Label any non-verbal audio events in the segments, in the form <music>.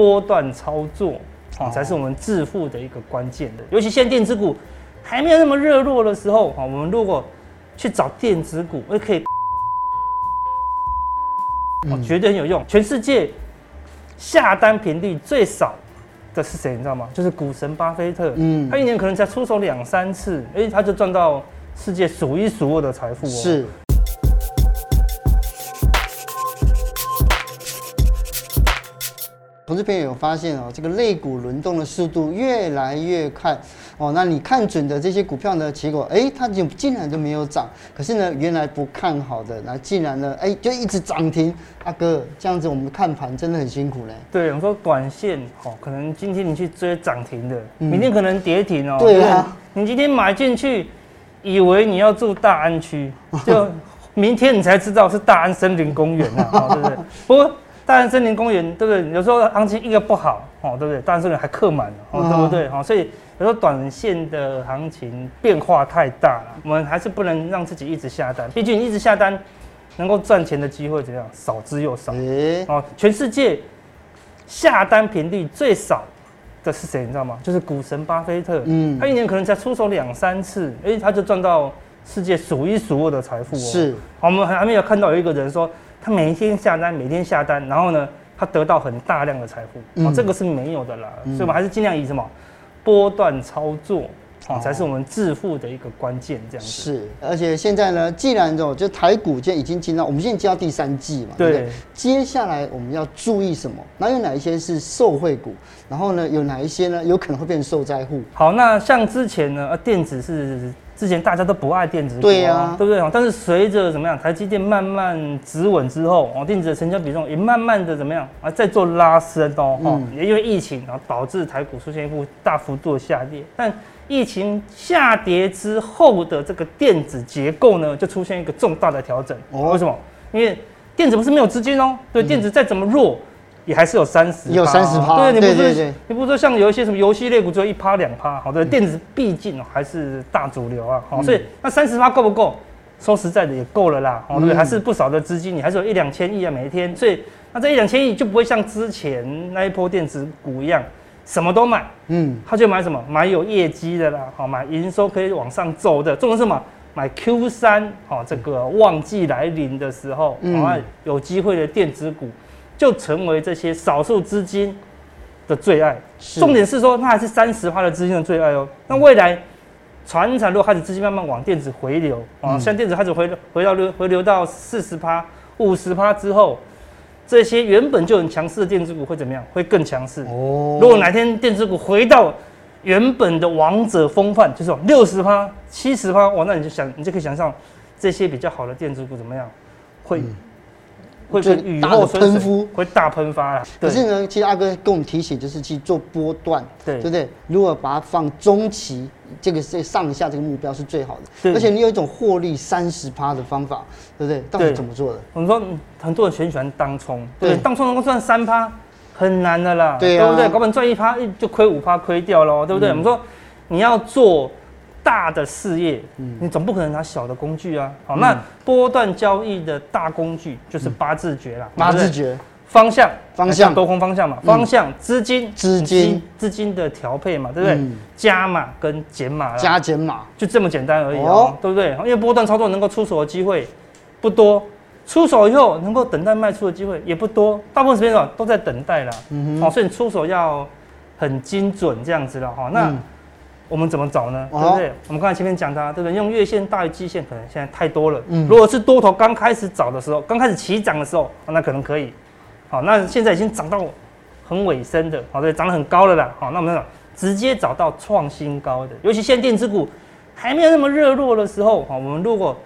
波段操作啊，才是我们致富的一个关键的。尤其现在电子股还没有那么热络的时候啊，我们如果去找电子股，也可以，哦，绝对很有用。全世界下单频率最少的是谁？你知道吗？就是股神巴菲特。嗯，他一年可能才出手两三次，哎，他就赚到世界数一数二的财富哦。是。投资朋友有发现哦，这个类股轮动的速度越来越快哦。那你看准的这些股票呢，结果哎，它就竟然都没有涨。可是呢，原来不看好的，那竟然呢，哎，就一直涨停。阿哥，这样子我们看盘真的很辛苦嘞。对，我们说短线哦，可能今天你去追涨停的，明天可能跌停哦。对啊，你今天买进去，以为你要住大安区，就 <laughs> 明天你才知道是大安森林公园啊，对不对？不过。大安森林公园，对不对？有时候行情一个不好，哦，对不对？大安森林还客满，哦，对不对？哦，所以有时候短线的行情变化太大了，我们还是不能让自己一直下单。毕竟一直下单，能够赚钱的机会怎样？少之又少。哦，全世界下单频率最少的是谁？你知道吗？就是股神巴菲特。嗯，他一年可能才出手两三次，哎，他就赚到世界数一数二的财富哦。是。我们还没有看到有一个人说。他每一天下单，每天下单，然后呢，他得到很大量的财富，哦、嗯，这个是没有的啦，嗯、所以我们还是尽量以什么波段操作，哦，才是我们致富的一个关键，这样子。是，而且现在呢，既然这种就台股现在已经进到，我们现在进到第三季嘛，对，接下来我们要注意什么？那有哪一些是受惠股？然后呢，有哪一些呢，有可能会变成受灾户？好，那像之前呢，呃，电子是。之前大家都不爱电子股，对呀、啊，对不对？但是随着怎么样，台积电慢慢止稳之后，哦，电子的成交比重也慢慢的怎么样啊，在做拉升哦，嗯、也因为疫情然后，导致台股出现一波大幅度的下跌。但疫情下跌之后的这个电子结构呢，就出现一个重大的调整。哦，为什么？因为电子不是没有资金哦，对，电子再怎么弱。也还是有三十，有三十趴，对，你不是，你不是说像有一些什么游戏类股只有一趴两趴，好的，电子毕竟还是大主流啊，好，所以那三十趴够不够？说实在的也够了啦，哦，对，还是不少的资金，你还是有一两千亿啊，每一天，所以那这一两千亿就不会像之前那一波电子股一样什么都买，嗯，他就买什么？买有业绩的啦，好，买营收可以往上走的，重点是什么？买 Q 三，好，这个旺季来临的时候，好，有机会的电子股。就成为这些少数资金的最爱。重点是说，它还是三十趴的资金的最爱哦。那未来，传产如果开始资金慢慢往电子回流啊，像电子开始回回到流回流到四十趴、五十趴之后，这些原本就很强势的电子股会怎么样？会更强势哦。如果哪天电子股回到原本的王者风范，就是六十趴、七十趴，哇，那你就想，你就可以想象这些比较好的电子股怎么样会。会雨后春笋，会大喷发啊！可是呢，其实阿哥跟我们提醒，就是去做波段，对对不对？如果把它放中期，这个是上下这个目标是最好的。对，而且你有一种获利三十趴的方法，对不对？到底怎么做的？我们说很多人很喜欢当冲，对，当冲能够赚三趴，很难的啦，对不对？搞不好赚一趴就亏五趴，亏掉了，对不对？我们说你要做。大的事业，你总不可能拿小的工具啊。好，那波段交易的大工具就是八字诀啦。八字诀，方向，方向，多空方向嘛。方向，资金，资金，资金的调配嘛，对不对？加码跟减码，加减码，就这么简单而已哦，对不对？因为波段操作能够出手的机会不多，出手以后能够等待卖出的机会也不多，大部分时间都在等待啦。嗯哼，所以你出手要很精准这样子了哈。那。我们怎么找呢？对不对？我们刚才前面讲它，对不对？用月线大于季线可能现在太多了。嗯。如果是多头刚开始找的时候，刚开始起涨的时候，那可能可以。好，那现在已经涨到很尾声的，好，对，涨得很高了啦。好，那我们直接找到创新高的，尤其现在电子股还没有那么热络的时候，好，我们如果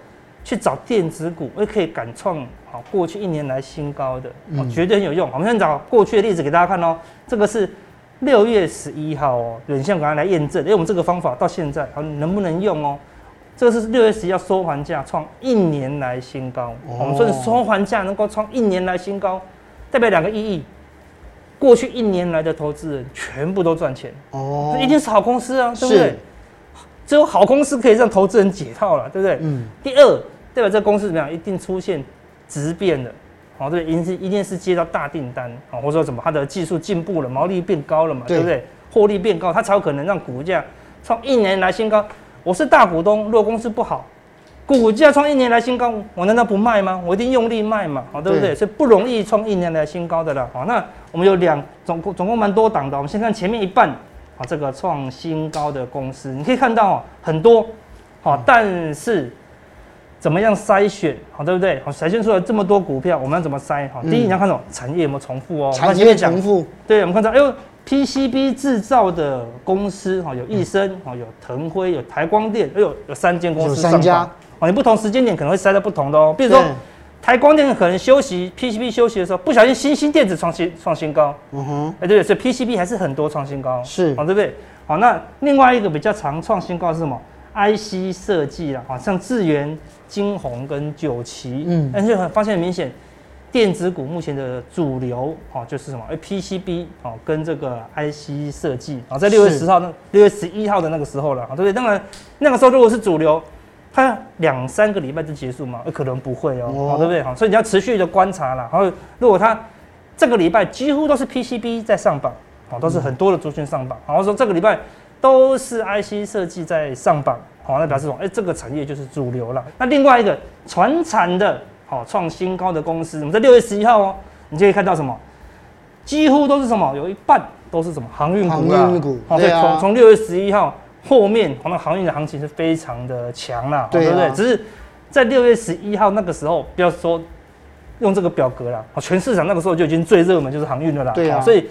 去找电子股，也可以敢创好过去一年来新高的，哦，绝对很有用。我们先找过去的例子给大家看哦，这个是。六月十一号哦，远向赶快来验证，因为我们这个方法到现在能不能用哦？这个是六月十一号收盘价创一年来新高，哦、我们说的收盘价能够创一年来新高，代表两个意义：过去一年来的投资人全部都赚钱哦，这一定是好公司啊，对不对？只有好公司可以让投资人解套了，对不对？嗯。第二，代表这个公司怎么样？一定出现质变的。哦，对，一定是一定是接到大订单啊，或者说什么它的技术进步了，毛利变高了嘛，对，对不对？获利变高，它才有可能让股价创一年来新高。我是大股东，如果公司不好，股价创一年来新高，我难道不卖吗？我一定用力卖嘛，好，对不对？对，所以不容易创一年来新高的了。好，那我们有两总共总共蛮多档的，我们先看前面一半啊，这个创新高的公司，你可以看到哦，很多，好，但是。怎么样筛选好，对不对？好，筛选出来这么多股票，我们要怎么筛？好，第一你要看什么？产业有没有重复哦？产业重复。对，我们看到，哎呦，PCB 制造的公司哈，有益生，哈，有腾辉，有台光电，哎呦，有三间公司上榜。有三家。哦，你不同时间点可能会筛到不同的哦。比如说，台光电可能休息，PCB 休息的时候，不小心新兴电子创新创新高。嗯哼。哎，对，所以 PCB 还是很多创新高。是。好，对不对？好，那另外一个比较常创新高是什么？IC 设计啦，好像智源。晶宏跟九旗，嗯，但是发现很明显，电子股目前的主流，哦，就是什么？哎，PCB，哦，跟这个 IC 设计，啊，在六月十号那六月十一号的那个时候了，啊，对不对？当然，那个时候如果是主流，它两三个礼拜就结束嘛，可能不会哦，哦，对不对？好，所以你要持续的观察了。然后，如果它这个礼拜几乎都是 PCB 在上榜，哦，都是很多的族群上榜，然后说这个礼拜都是 IC 设计在上榜。好，那表示说，哎、欸，这个产业就是主流了。那另外一个传产的，好创新高的公司，我们在六月十一号哦，你就可以看到什么，几乎都是什么，有一半都是什么航运股啦。航运股，好，所以从从六月十一号后面，那航运的行情是非常的强啦，对不对？只是在六月十一号那个时候，不要说用这个表格啦，全市场那个时候就已经最热门就是航运的啦。对啊，所以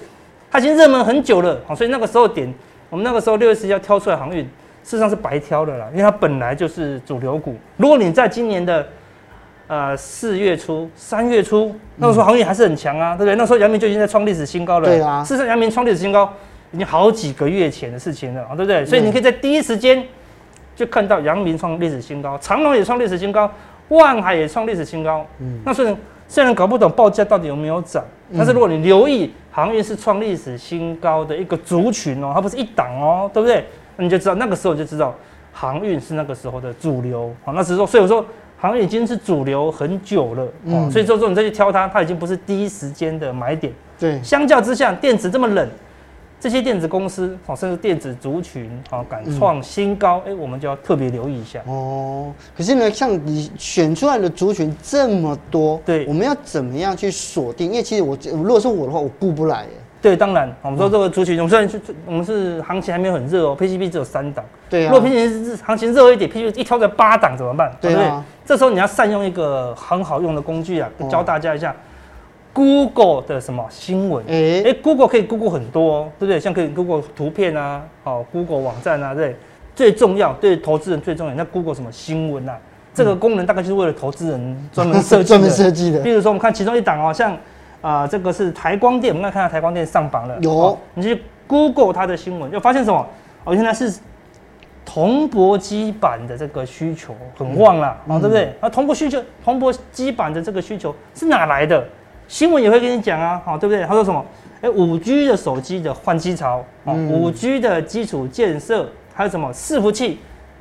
它已经热门很久了。好，所以那个时候点，我们那个时候六月十一号挑出来航运。事实上是白挑的啦，因为它本来就是主流股。如果你在今年的呃四月初、三月初，那个时候航运还是很强啊，对不对？那时候阳明就已经在创历史新高了。对啊。事实上，阳明创历史新高已经好几个月前的事情了啊，对不对？所以你可以在第一时间就看到阳明创历史新高，长隆也创历史新高，万海也创历史新高。嗯。那虽然虽然搞不懂报价到底有没有涨，但是如果你留意航运是创历史新高的一个族群哦，它不是一档哦，对不对？那你就知道那个时候就知道航运是那个时候的主流啊。那时候，所以我说航运已经是主流很久了。嗯。所以说，说你再去挑它，它已经不是第一时间的买点。对。相较之下，电子这么冷，这些电子公司哦，甚至电子族群啊，敢创新高，哎，我们就要特别留意一下。哦。可是呢，像你选出来的族群这么多，对，我们要怎么样去锁定？因为其实我如果是我的话，我顾不来。对，当然，我们说这个族群，我们虽然是我们是行情还没有很热哦，PCB 只有三档。对啊。如果 PCB 行情热一点，PCB 一挑个八档怎么办？对啊。这时候你要善用一个很好用的工具啊，教大家一下，Google 的什么新闻？哎哎，Google 可以 Google 很多，对不对？像可以 Google 图片啊，好，Google 网站啊，对。最重要，对投资人最重要，那 Google 什么新闻啊？这个功能大概就是为了投资人专门设计的。专门设计的。比如说，我们看其中一档哦，像。啊、呃，这个是台光电，我们来看到台光电上榜了。有，哦、你去 Google 它的新闻，就发现什么？哦，原来是铜箔基板的这个需求很旺啦，啊、嗯哦，对不对？啊，铜箔需求，铜箔基板的这个需求是哪来的？新闻也会跟你讲啊，好、哦，对不对？他说什么？哎，五 G 的手机的换机潮，啊，五 G 的基础建设，还有什么伺服器，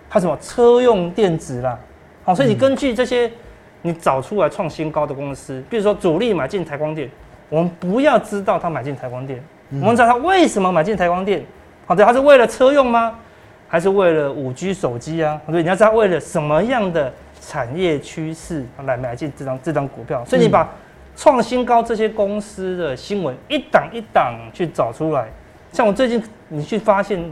还有什么车用电子啦，好、哦，所以你根据这些。你找出来创新高的公司，比如说主力买进台光电，我们不要知道他买进台光电，嗯、我们知道他为什么买进台光电。好的，他是为了车用吗？还是为了五 G 手机啊？所以，你要知道为了什么样的产业趋势来买进这张这张股票。所以你把创新高这些公司的新闻一档一档去找出来。像我最近你去发现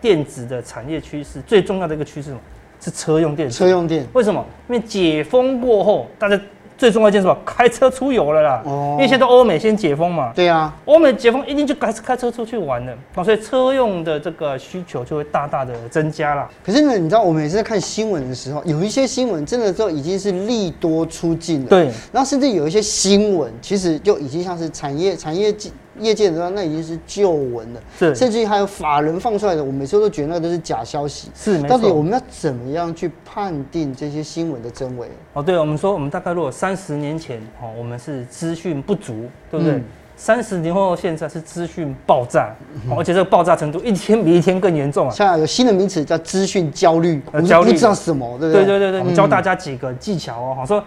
电子的产业趋势，最重要的一个趋势嘛。是车用电，车用电为什么？因为解封过后，大家最重要一件事吧，开车出游了啦。哦，因为现在都欧美先解封嘛。对啊，欧美解封一定就开始开车出去玩了，所以车用的这个需求就会大大的增加了。可是呢，你知道我们每次在看新闻的时候，有一些新闻真的都已经是利多出尽了。对，然后甚至有一些新闻，其实就已经像是产业产业业界的话，那已经是旧闻了。是，甚至于还有法人放出来的，我每次都觉得那个都是假消息。是，到底我们要怎么样去判定这些新闻的真伪？哦，对，我们说，我们大概如果三十年前，哦，我们是资讯不足，对不对？三十、嗯、年后现在是资讯爆炸，而且这个爆炸程度一天比一天更严重啊！现在有新的名词叫资讯焦虑，焦虑不知道什么，对不对？对对对对，你教大家几个技巧哦，好说，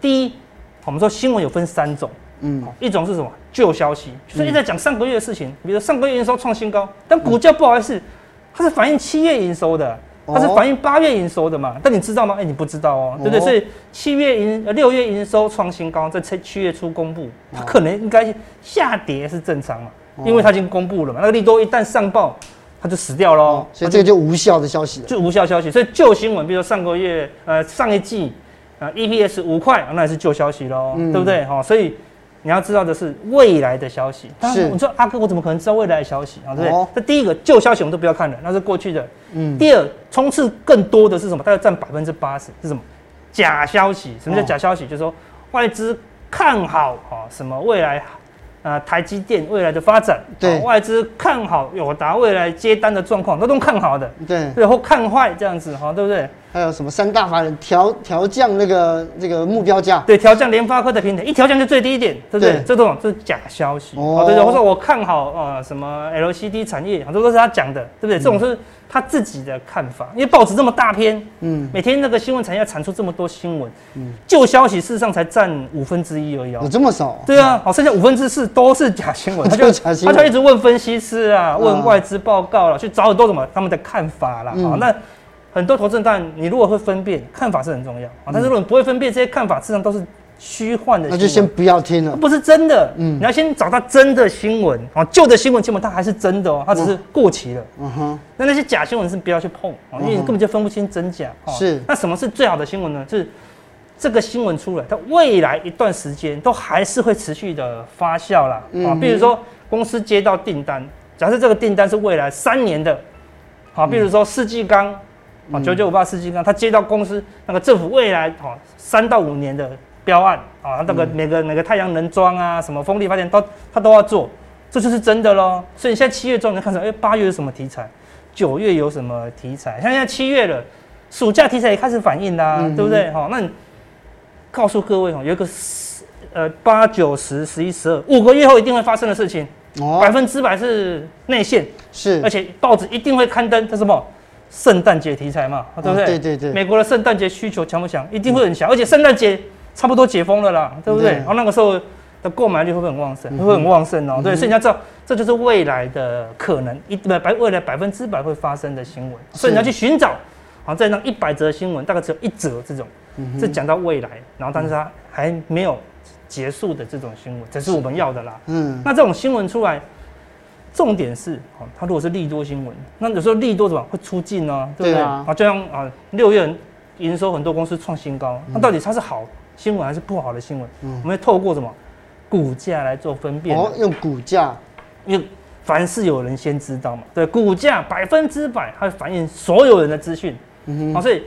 第一。我们说新闻有分三种，嗯，一种是什么旧消息，就是一直在讲上个月的事情，比如说上个月营收创新高，但股价不好意思，它是反映七月营收的。它是反映八月营收的嘛？但你知道吗？哎、欸，你不知道哦，对不对？所以七月营呃六月营收创新高，在七七月初公布，它可能应该下跌是正常嘛，因为它已经公布了嘛。那个利多一旦上报，它就死掉喽。所以这个就无效的消息了，就无效消息。所以旧新闻，比如说上个月呃上一季啊 EPS 五块，那也是旧消息喽，对不对？哈，所以。你要知道的是未来的消息。但是，你说阿哥，我怎么可能知道未来的消息啊？对不对？这第一个旧消息我们都不要看了，那是过去的。嗯。第二，冲刺更多的是什么？大概占百分之八十是什么？假消息。什么叫假消息？就是说外资看好啊什么未来啊台积电未来的发展。对。外资看好友达未来接单的状况，都都看好的。对。然后看坏这样子哈，对不对？还有什么三大法人调调降那个这个目标价？对，调降联发科的平台，一调降就最低一点，对不对？对这种这是假消息哦，对对，或者我看好啊、呃、什么 LCD 产业，很多都是他讲的，对不对？嗯、这种是他自己的看法，因为报纸这么大篇，嗯，每天那个新闻产业产出这么多新闻，嗯，旧消息事实上才占五分之一而已哦，有这么少？对啊，好，剩下五分之四都是假新闻，<laughs> 他就他就一直问分析师啊，问外资报告了，去找很多什么他们的看法啦。好，那。很多投资人，但你如果会分辨看法是很重要啊。但是如果你不会分辨这些看法，实际上都是虚幻的，那就先不要听了，不是真的。嗯，你要先找到真的新闻啊，旧的新闻基本它还是真的哦，它只是过期了。嗯哼，那那些假新闻是不要去碰啊，因为你根本就分不清真假。是，那什么是最好的新闻呢？就是这个新闻出来，它未来一段时间都还是会持续的发酵啦。啊，比如说公司接到订单，假设这个订单是未来三年的，好，比如说世纪钢。啊，九九五八世纪刚，他接到公司那个政府未来哦三到五年的标案啊，他那个每个每个太阳能桩啊，什么风力发电都他都要做，这就是真的喽。所以你现在七月中你看出来，哎，八月有什么题材？九月有什么题材？像现在七月了，暑假题材也开始反应啦，对不对？好，那你告诉各位哦，有一个十呃八九十十一十二五个月后一定会发生的事情，百分之百是内线，是，而且报纸一定会刊登，这是什么？圣诞节题材嘛，对不对？对对对。美国的圣诞节需求强不强？一定会很强，而且圣诞节差不多解封了啦，对不对？然后那个时候的购买力会不会很旺盛？会很旺盛哦。对，所以你要知道，这就是未来的可能，一百百未来百分之百会发生的新闻。所以你要去寻找，好，在那一百则新闻，大概只有一则这种，是讲到未来，然后但是它还没有结束的这种新闻，这是我们要的啦。嗯。那这种新闻出来。重点是，哦，它如果是利多新闻，那有时候利多怎么会出尽呢？对不对？啊，就像啊，六月营收很多公司创新高，那到底它是好新闻还是不好的新闻？嗯，我们要透过什么股价来做分辨？哦，用股价，因为凡是有人先知道嘛，对，股价百分之百它会反映所有人的资讯，嗯哼，好，所以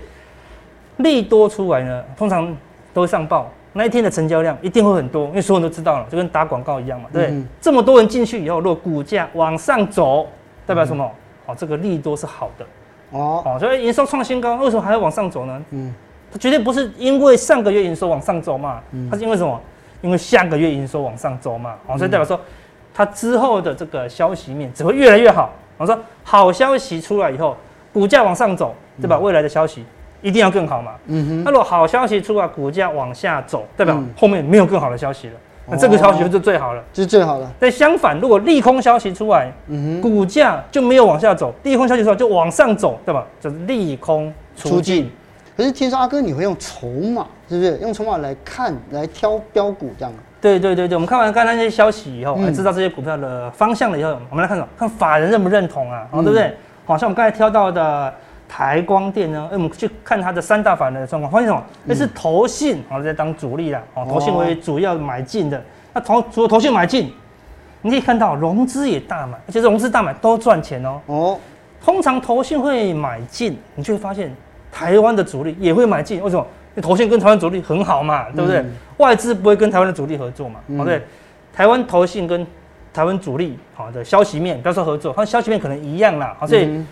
利多出来呢，通常都会上报。那一天的成交量一定会很多，因为所有人都知道了，就跟打广告一样嘛，对，嗯、这么多人进去以后，如果股价往上走，代表什么？哦，这个利多是好的，哦，哦，所以营收创新高，为什么还要往上走呢？嗯，它绝对不是因为上个月营收往上走嘛，嗯，它是因为什么？因为下个月营收往上走嘛，哦，所以代表说，它之后的这个消息面只会越来越好。我说好消息出来以后，股价往上走，对吧？未来的消息。一定要更好嘛？嗯哼。那如果好消息出来，股价往下走，代表后面没有更好的消息了。那这个消息就是最好了，这是最好的。但相反，如果利空消息出来，嗯哼，股价就没有往下走，利空消息出来就往上走，对吧？就是利空出尽。可是听说阿哥你会用筹码，是不是？用筹码来看，来挑标股这样？对对对对，我们看完刚才那些消息以后，知道这些股票的方向了以后，我们来看什么？看法人认不认同啊？哦，对不对？好像我们刚才挑到的。台光电呢？哎，我们去看它的三大法人的状况，发现什么？那是投信啊在当主力啦，哦，投信为主要买进的。那投除了投信买进，你可以看到融资也大买，而且融资大买都赚钱哦。哦，通常投信会买进，你就会发现台湾的主力也会买进。为什么？因为投信跟台湾主力很好嘛，对不对？外资不会跟台湾的主力合作嘛，对不对？台湾投信跟台湾主力好的消息面，不要说合作，它消息面可能一样啦，所以。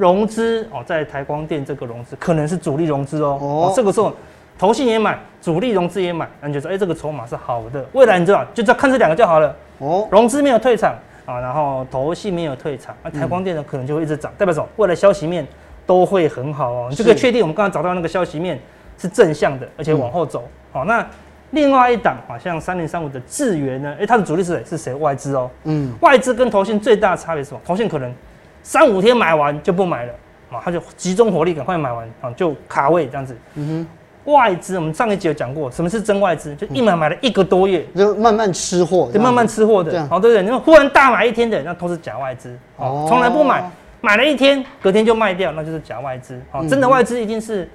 融资哦，在台光电这个融资可能是主力融资哦。哦，这个时候投信也买，主力融资也买，那你就说，哎，这个筹码是好的。未来你知道，就只要看这两个就好了。哦，融资没有退场啊，然后投信没有退场，那台光电呢可能就会一直涨，代表什么？未来消息面都会很好哦。你就可以确定我们刚刚找到那个消息面是正向的，而且往后走。好，那另外一档好像三零三五的智源呢，哎，它的主力是谁？是谁？外资哦。嗯，外资跟投信最大的差别是什么？投信可能三五天买完就不买了啊，他就集中火力赶快买完啊，就卡位这样子。嗯哼，外资我们上一集有讲过，什么是真外资？就一买买了一个多月，就慢慢吃货，就慢慢吃货的。好，对不对？你说忽然大买一天的，那都是假外资。哦，从来不买，买了一天，隔天就卖掉，那就是假外资。好，真的外资一定是。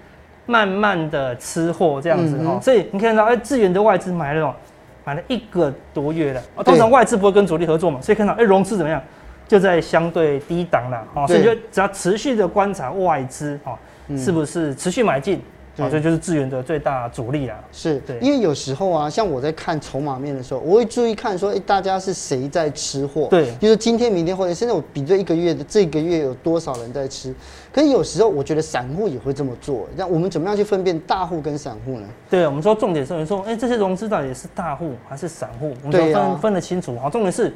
慢慢的吃货这样子哈，所以你看到哎，智远的外资买了？买了一个多月了。通常外资不会跟主力合作嘛，所以看到哎，融资怎么样？就在相对低档了。哦，所以就只要持续的观察外资哦，是不是持续买进？啊，这就是资源的最大阻力了。是，对，因为有时候啊，像我在看筹码面的时候，我会注意看说，哎，大家是谁在吃货？对，就是今天、明天或者现在我比对一个月的这个月有多少人在吃。可是有时候我觉得散户也会这么做。那我们怎么样去分辨大户跟散户呢？对，我们说重点是，有人说，哎，这些融资到底是大户还是散户？我们要分分得清楚。好，重点是，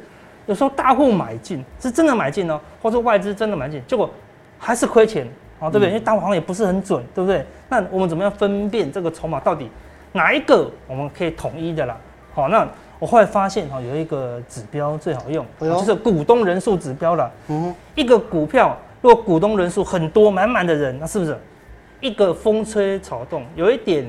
有时候大户买进是真的买进哦，或者外资真的买进，结果还是亏钱。哦，对不对？因为大户好像也不是很准，对不对？那我们怎么样分辨这个筹码到底哪一个我们可以统一的啦？好，那我后来发现哈，有一个指标最好用，就是股东人数指标了。嗯，一个股票如果股东人数很多，满满的人，那是不是一个风吹草动，有一点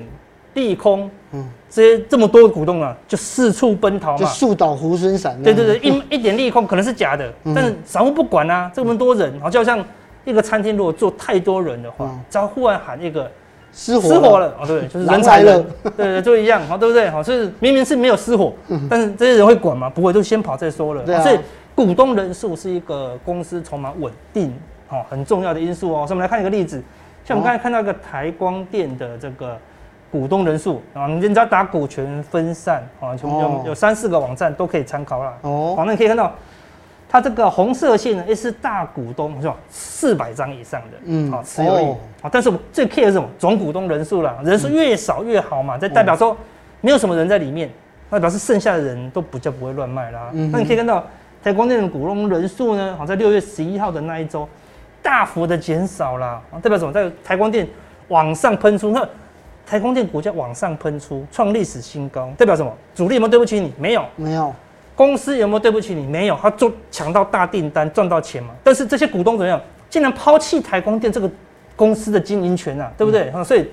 利空，嗯，这些这么多股东啊，就四处奔逃嘛，就树倒猢狲散。对对对，一一点利空可能是假的，但是散户不管啊，这么多人，好，就好像。一个餐厅如果坐太多人的话，只要忽然喊一个失火失火了，哦，对，就是人才了，对对，就一样，好，对不对？好，是明明是没有失火，但是这些人会管吗？不会，就先跑再说了。所以股东人数是一个公司筹码稳定，好，很重要的因素哦。所以我们来看一个例子，像我们刚才看到一个台光电的这个股东人数啊，你只要打股权分散啊，有有三四个网站都可以参考啦。哦，好，那你可以看到。它这个红色线呢，也是大股东是吧？四百张以上的，嗯，好持有率，好，但是最 care 是什么？总股东人数啦，人数越少越好嘛，这代表说没有什么人在里面，那表示剩下的人都比较不会乱卖啦。那你可以看到台光电的股东人数呢，好，在六月十一号的那一周大幅的减少啦，代表什么？在台光电往上喷出，那台光电股价往上喷出，创历史新高，代表什么？主力有没有对不起你？没有，没有。公司有没有对不起你？没有，他做抢到大订单，赚到钱嘛。但是这些股东怎么样？竟然抛弃台光电这个公司的经营权啊，对不对？嗯、所以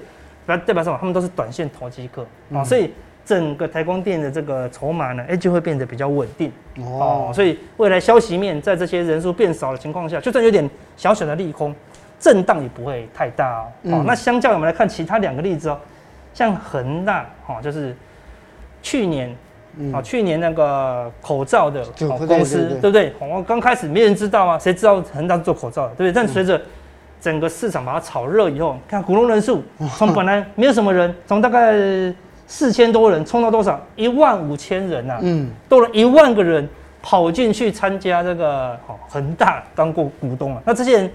代表什么？他们都是短线投机客啊。所以整个台光电的这个筹码呢，哎，就会变得比较稳定哦。所以未来消息面在这些人数变少的情况下，就算有点小小的利空，震荡也不会太大哦。嗯、那相较我们来看其他两个例子哦，像恒大哦，就是去年。哦，去年那个口罩的公司，对不对？我刚开始没人知道啊，谁知道恒大是做口罩的，对不对？但随着整个市场把它炒热以后，看股东人数从本来没有什么人，从大概四千多人冲到多少？一万五千人呐，嗯，多了一万个人跑进去参加这个哦恒大当过股东啊。那这些人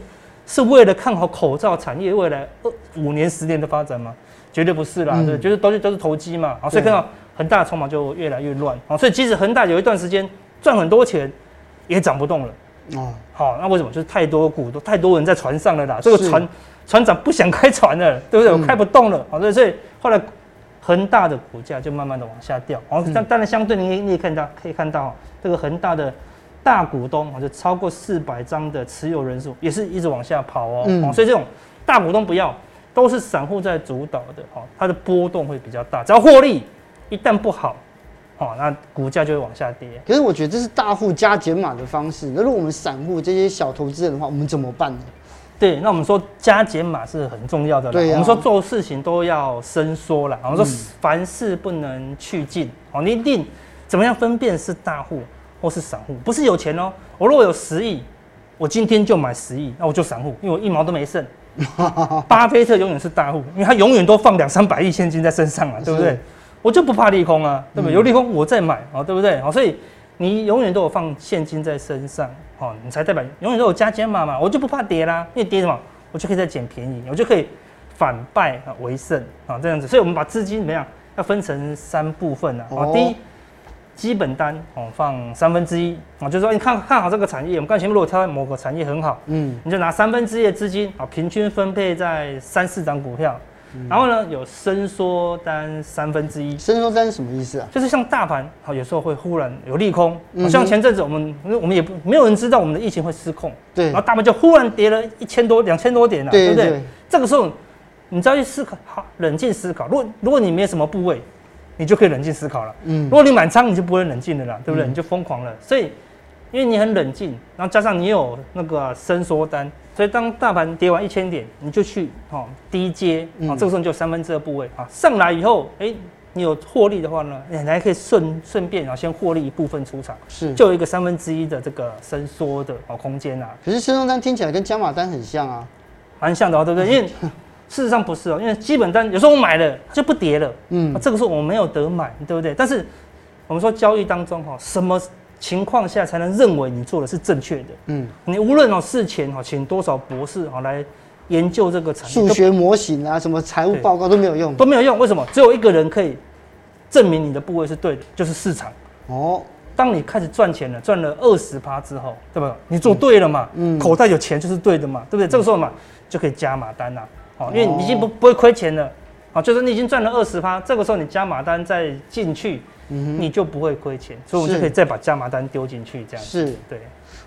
是为了看好口罩产业未来二五年、十年的发展吗？绝对不是啦，对，就是都是都是投机嘛。好，所以看到。恒大筹码就越来越乱啊，所以即使恒大有一段时间赚很多钱，也涨不动了。哦，好，那为什么？就是太多股都，太多人在船上了啦。这个船船长不想开船了，对不对？我开不动了。好，所以所以后来恒大的股价就慢慢的往下掉。哦，但当然相对你你也看到可以看到这个恒大的大股东啊，就超过四百张的持有人数也是一直往下跑哦。哦，所以这种大股东不要，都是散户在主导的。哦，它的波动会比较大，只要获利。一旦不好，哦，那股价就会往下跌。可是我觉得这是大户加减码的方式。那如果我们散户这些小投资人的话，我们怎么办呢？对，那我们说加减码是很重要的。对、啊，我们说做事情都要伸缩了。我们说凡事不能去尽。哦、嗯，你一定怎么样分辨是大户或是散户？不是有钱哦。我如果有十亿，我今天就买十亿，那我就散户，因为我一毛都没剩。<laughs> 巴菲特永远是大户，因为他永远都放两三百亿现金在身上啊，对不对？我就不怕利空啊，对不对？有利空我再买啊，对不对？好，所以你永远都有放现金在身上，好，你才代表永远都有加减码嘛。我就不怕跌啦，因为跌什么，我就可以再捡便宜，我就可以反败啊为胜啊，这样子。所以我们把资金怎么样？要分成三部分啊。哦。第一，基本单哦放三分之一啊，就是说你看看好这个产业，我们刚才前面如果挑某个产业很好，嗯，你就拿三分之一的资金啊，平均分配在三四张股票。嗯、然后呢，有伸缩单三分之一。伸缩单是什么意思啊？就是像大盘，好，有时候会忽然有利空。嗯、像前阵子我们，我们也不没有人知道我们的疫情会失控。对。然后大盘就忽然跌了一千多、两千多点了，对，对不对？对这个时候，你只要去思考，好，冷静思考。如果如果你没有什么部位，你就可以冷静思考了。嗯。如果你满仓，你就不会冷静的啦，对不对？嗯、你就疯狂了。所以。因为你很冷静，然后加上你有那个伸缩单，所以当大盘跌完一千点，你就去哦低接，啊、哦，这个时候你就三分之二部位啊上来以后，哎，你有获利的话呢，你还可以顺顺便啊先获利一部分出场，是就有一个三分之一的这个伸缩的哦空间啊。可是伸缩单听起来跟加码单很像啊，蛮像的哦，对不对？因为事实上不是哦，因为基本单有时候我买了就不跌了，嗯，这个时候我没有得买，对不对？但是我们说交易当中哈，什么？情况下才能认为你做的是正确的。嗯，你无论哦事前哈请多少博士哈来研究这个产业数学模型啊，什么财务报告都没有用，都没有用。为什么？只有一个人可以证明你的部位是对的，就是市场。哦，当你开始赚钱了，赚了二十趴之后，对吧？你做对了嘛？嗯，口袋有钱就是对的嘛，对不对？这个时候嘛就可以加码单啦。哦，因为你已经不不会亏钱了。啊，就是你已经赚了二十趴，这个时候你加码单再进去。嗯，你就不会亏钱，所以我们就可以再把加码单丢进去，这样子是对。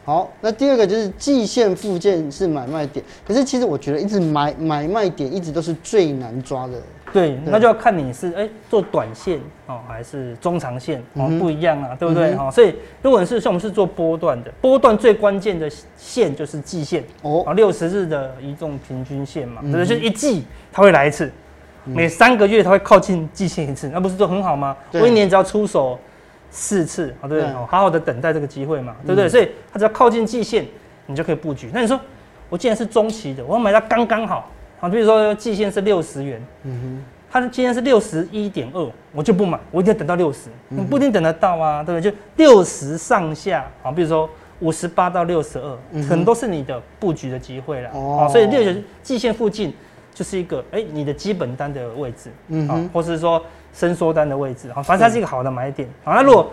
好，那第二个就是季线附件是买卖点，可是其实我觉得一直买买卖点一直都是最难抓的。对，对那就要看你是哎、欸、做短线哦还是中长线哦、嗯、不一样啊，对不对？哈、嗯，所以如果是像我们是做波段的，波段最关键的线就是季线哦，啊六十日的移动平均线嘛？就是一季它会来一次。每三个月它会靠近季线一次，那不是就很好吗？我一年只要出手四次，好对不对？好好的等待这个机会嘛，对不对？所以它只要靠近季线，你就可以布局。那你说我既然是中期的，我要买它刚刚好，好，比如说季线是六十元，嗯哼，它的今天是六十一点二，我就不买，我一定要等到六十，你不一定等得到啊，对不对？就六十上下，好，比如说五十八到六十二，可能都是你的布局的机会了。哦，所以六十季线附近。就是一个哎、欸，你的基本单的位置，嗯，啊，或是说伸缩单的位置，好，反正它是一个好的买点。好，那如果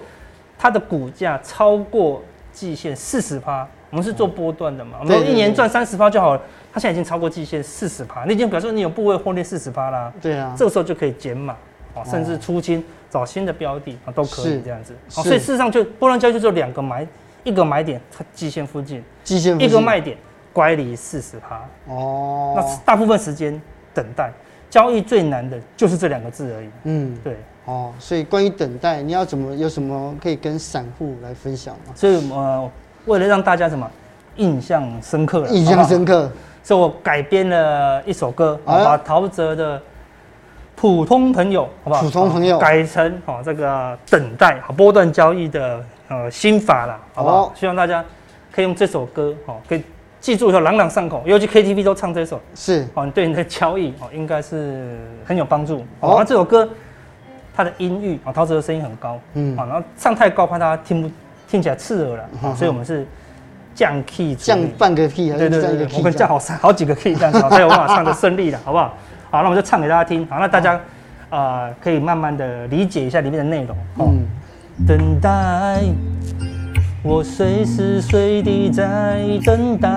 它的股价超过季线四十趴，我们是做波段的嘛，我们一年赚三十趴就好了。它现在已经超过季线四十趴，你已经表示你有部位获利四十趴啦。对啊，这个时候就可以减码，哦，甚至出清找新的标的啊，都可以这样子。哦，所以事实上就波浪交易就两个买，一个买点它季线附近，季线一个卖点。乖离四十趴哦，那大部分时间等待交易最难的就是这两个字而已。嗯，对哦，所以关于等待，你要怎么有什么可以跟散户来分享吗？所以呃，为了让大家什么印象深刻，印象深刻，所以我改编了一首歌，把陶喆的《普通朋友》好不好？普通朋友改成好这个等待好波段交易的呃心法了，好不好？希望大家可以用这首歌好可以。记住以后朗朗上口，尤其 KTV 都唱这首，是哦，你对你的交易哦应该是很有帮助。哦，那这首歌它的音域啊，陶喆的声音很高，嗯，啊，然后唱太高怕大家听不听起来刺耳了，所以我们是降 key，降半个 key，对对对，我们降好三好几个 key 这样子，才有办法唱得顺利的，好不好？好，那我们就唱给大家听，好，那大家啊可以慢慢的理解一下里面的内容，嗯，等待。我随时随地在等待，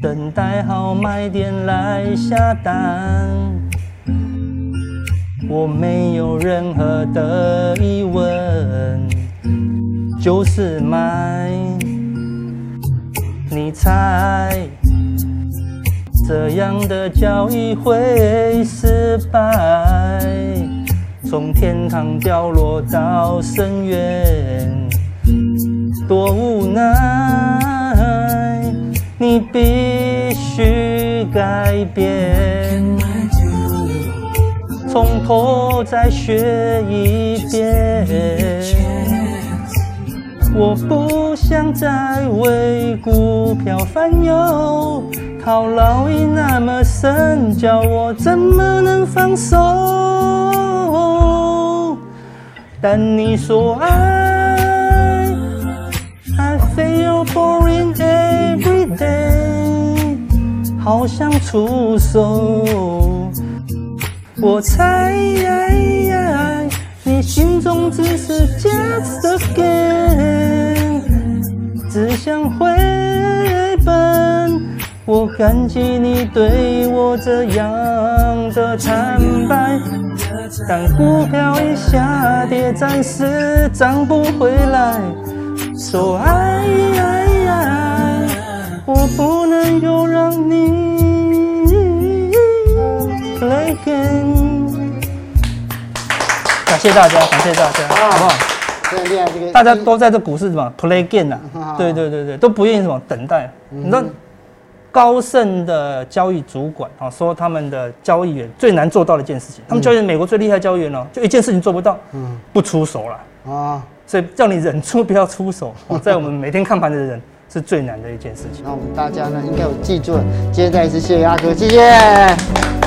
等待好卖点来下单。我没有任何的疑问，就是买。你猜这样的交易会失败？从天堂掉落到深渊，多无奈！你必须改变，从头再学一遍。我不想再为股票烦忧，套牢已那么深，叫我怎么能放手？但你说爱，I feel boring every day，好想出手。我猜你心中只是 just a game，只想回本。我感激你对我这样的坦白。当股票一下跌，暂时涨不回来，说爱爱爱，我不能够让你谢大家，感谢大家，好不好？大家都在这股市什么 play game 啊？对对对对，都不愿意什么等待。你知道高盛的交易主管啊说，他们的交易员最难做到的一件事情，他们交易员美国最厉害交易员哦，就一件事情做不到，嗯，不出手了啊。所以叫你忍住不要出手，<laughs> 在我们每天看盘的人是最难的一件事情。那我们大家呢，应该有记住了。今天再一次谢谢阿哥，谢谢。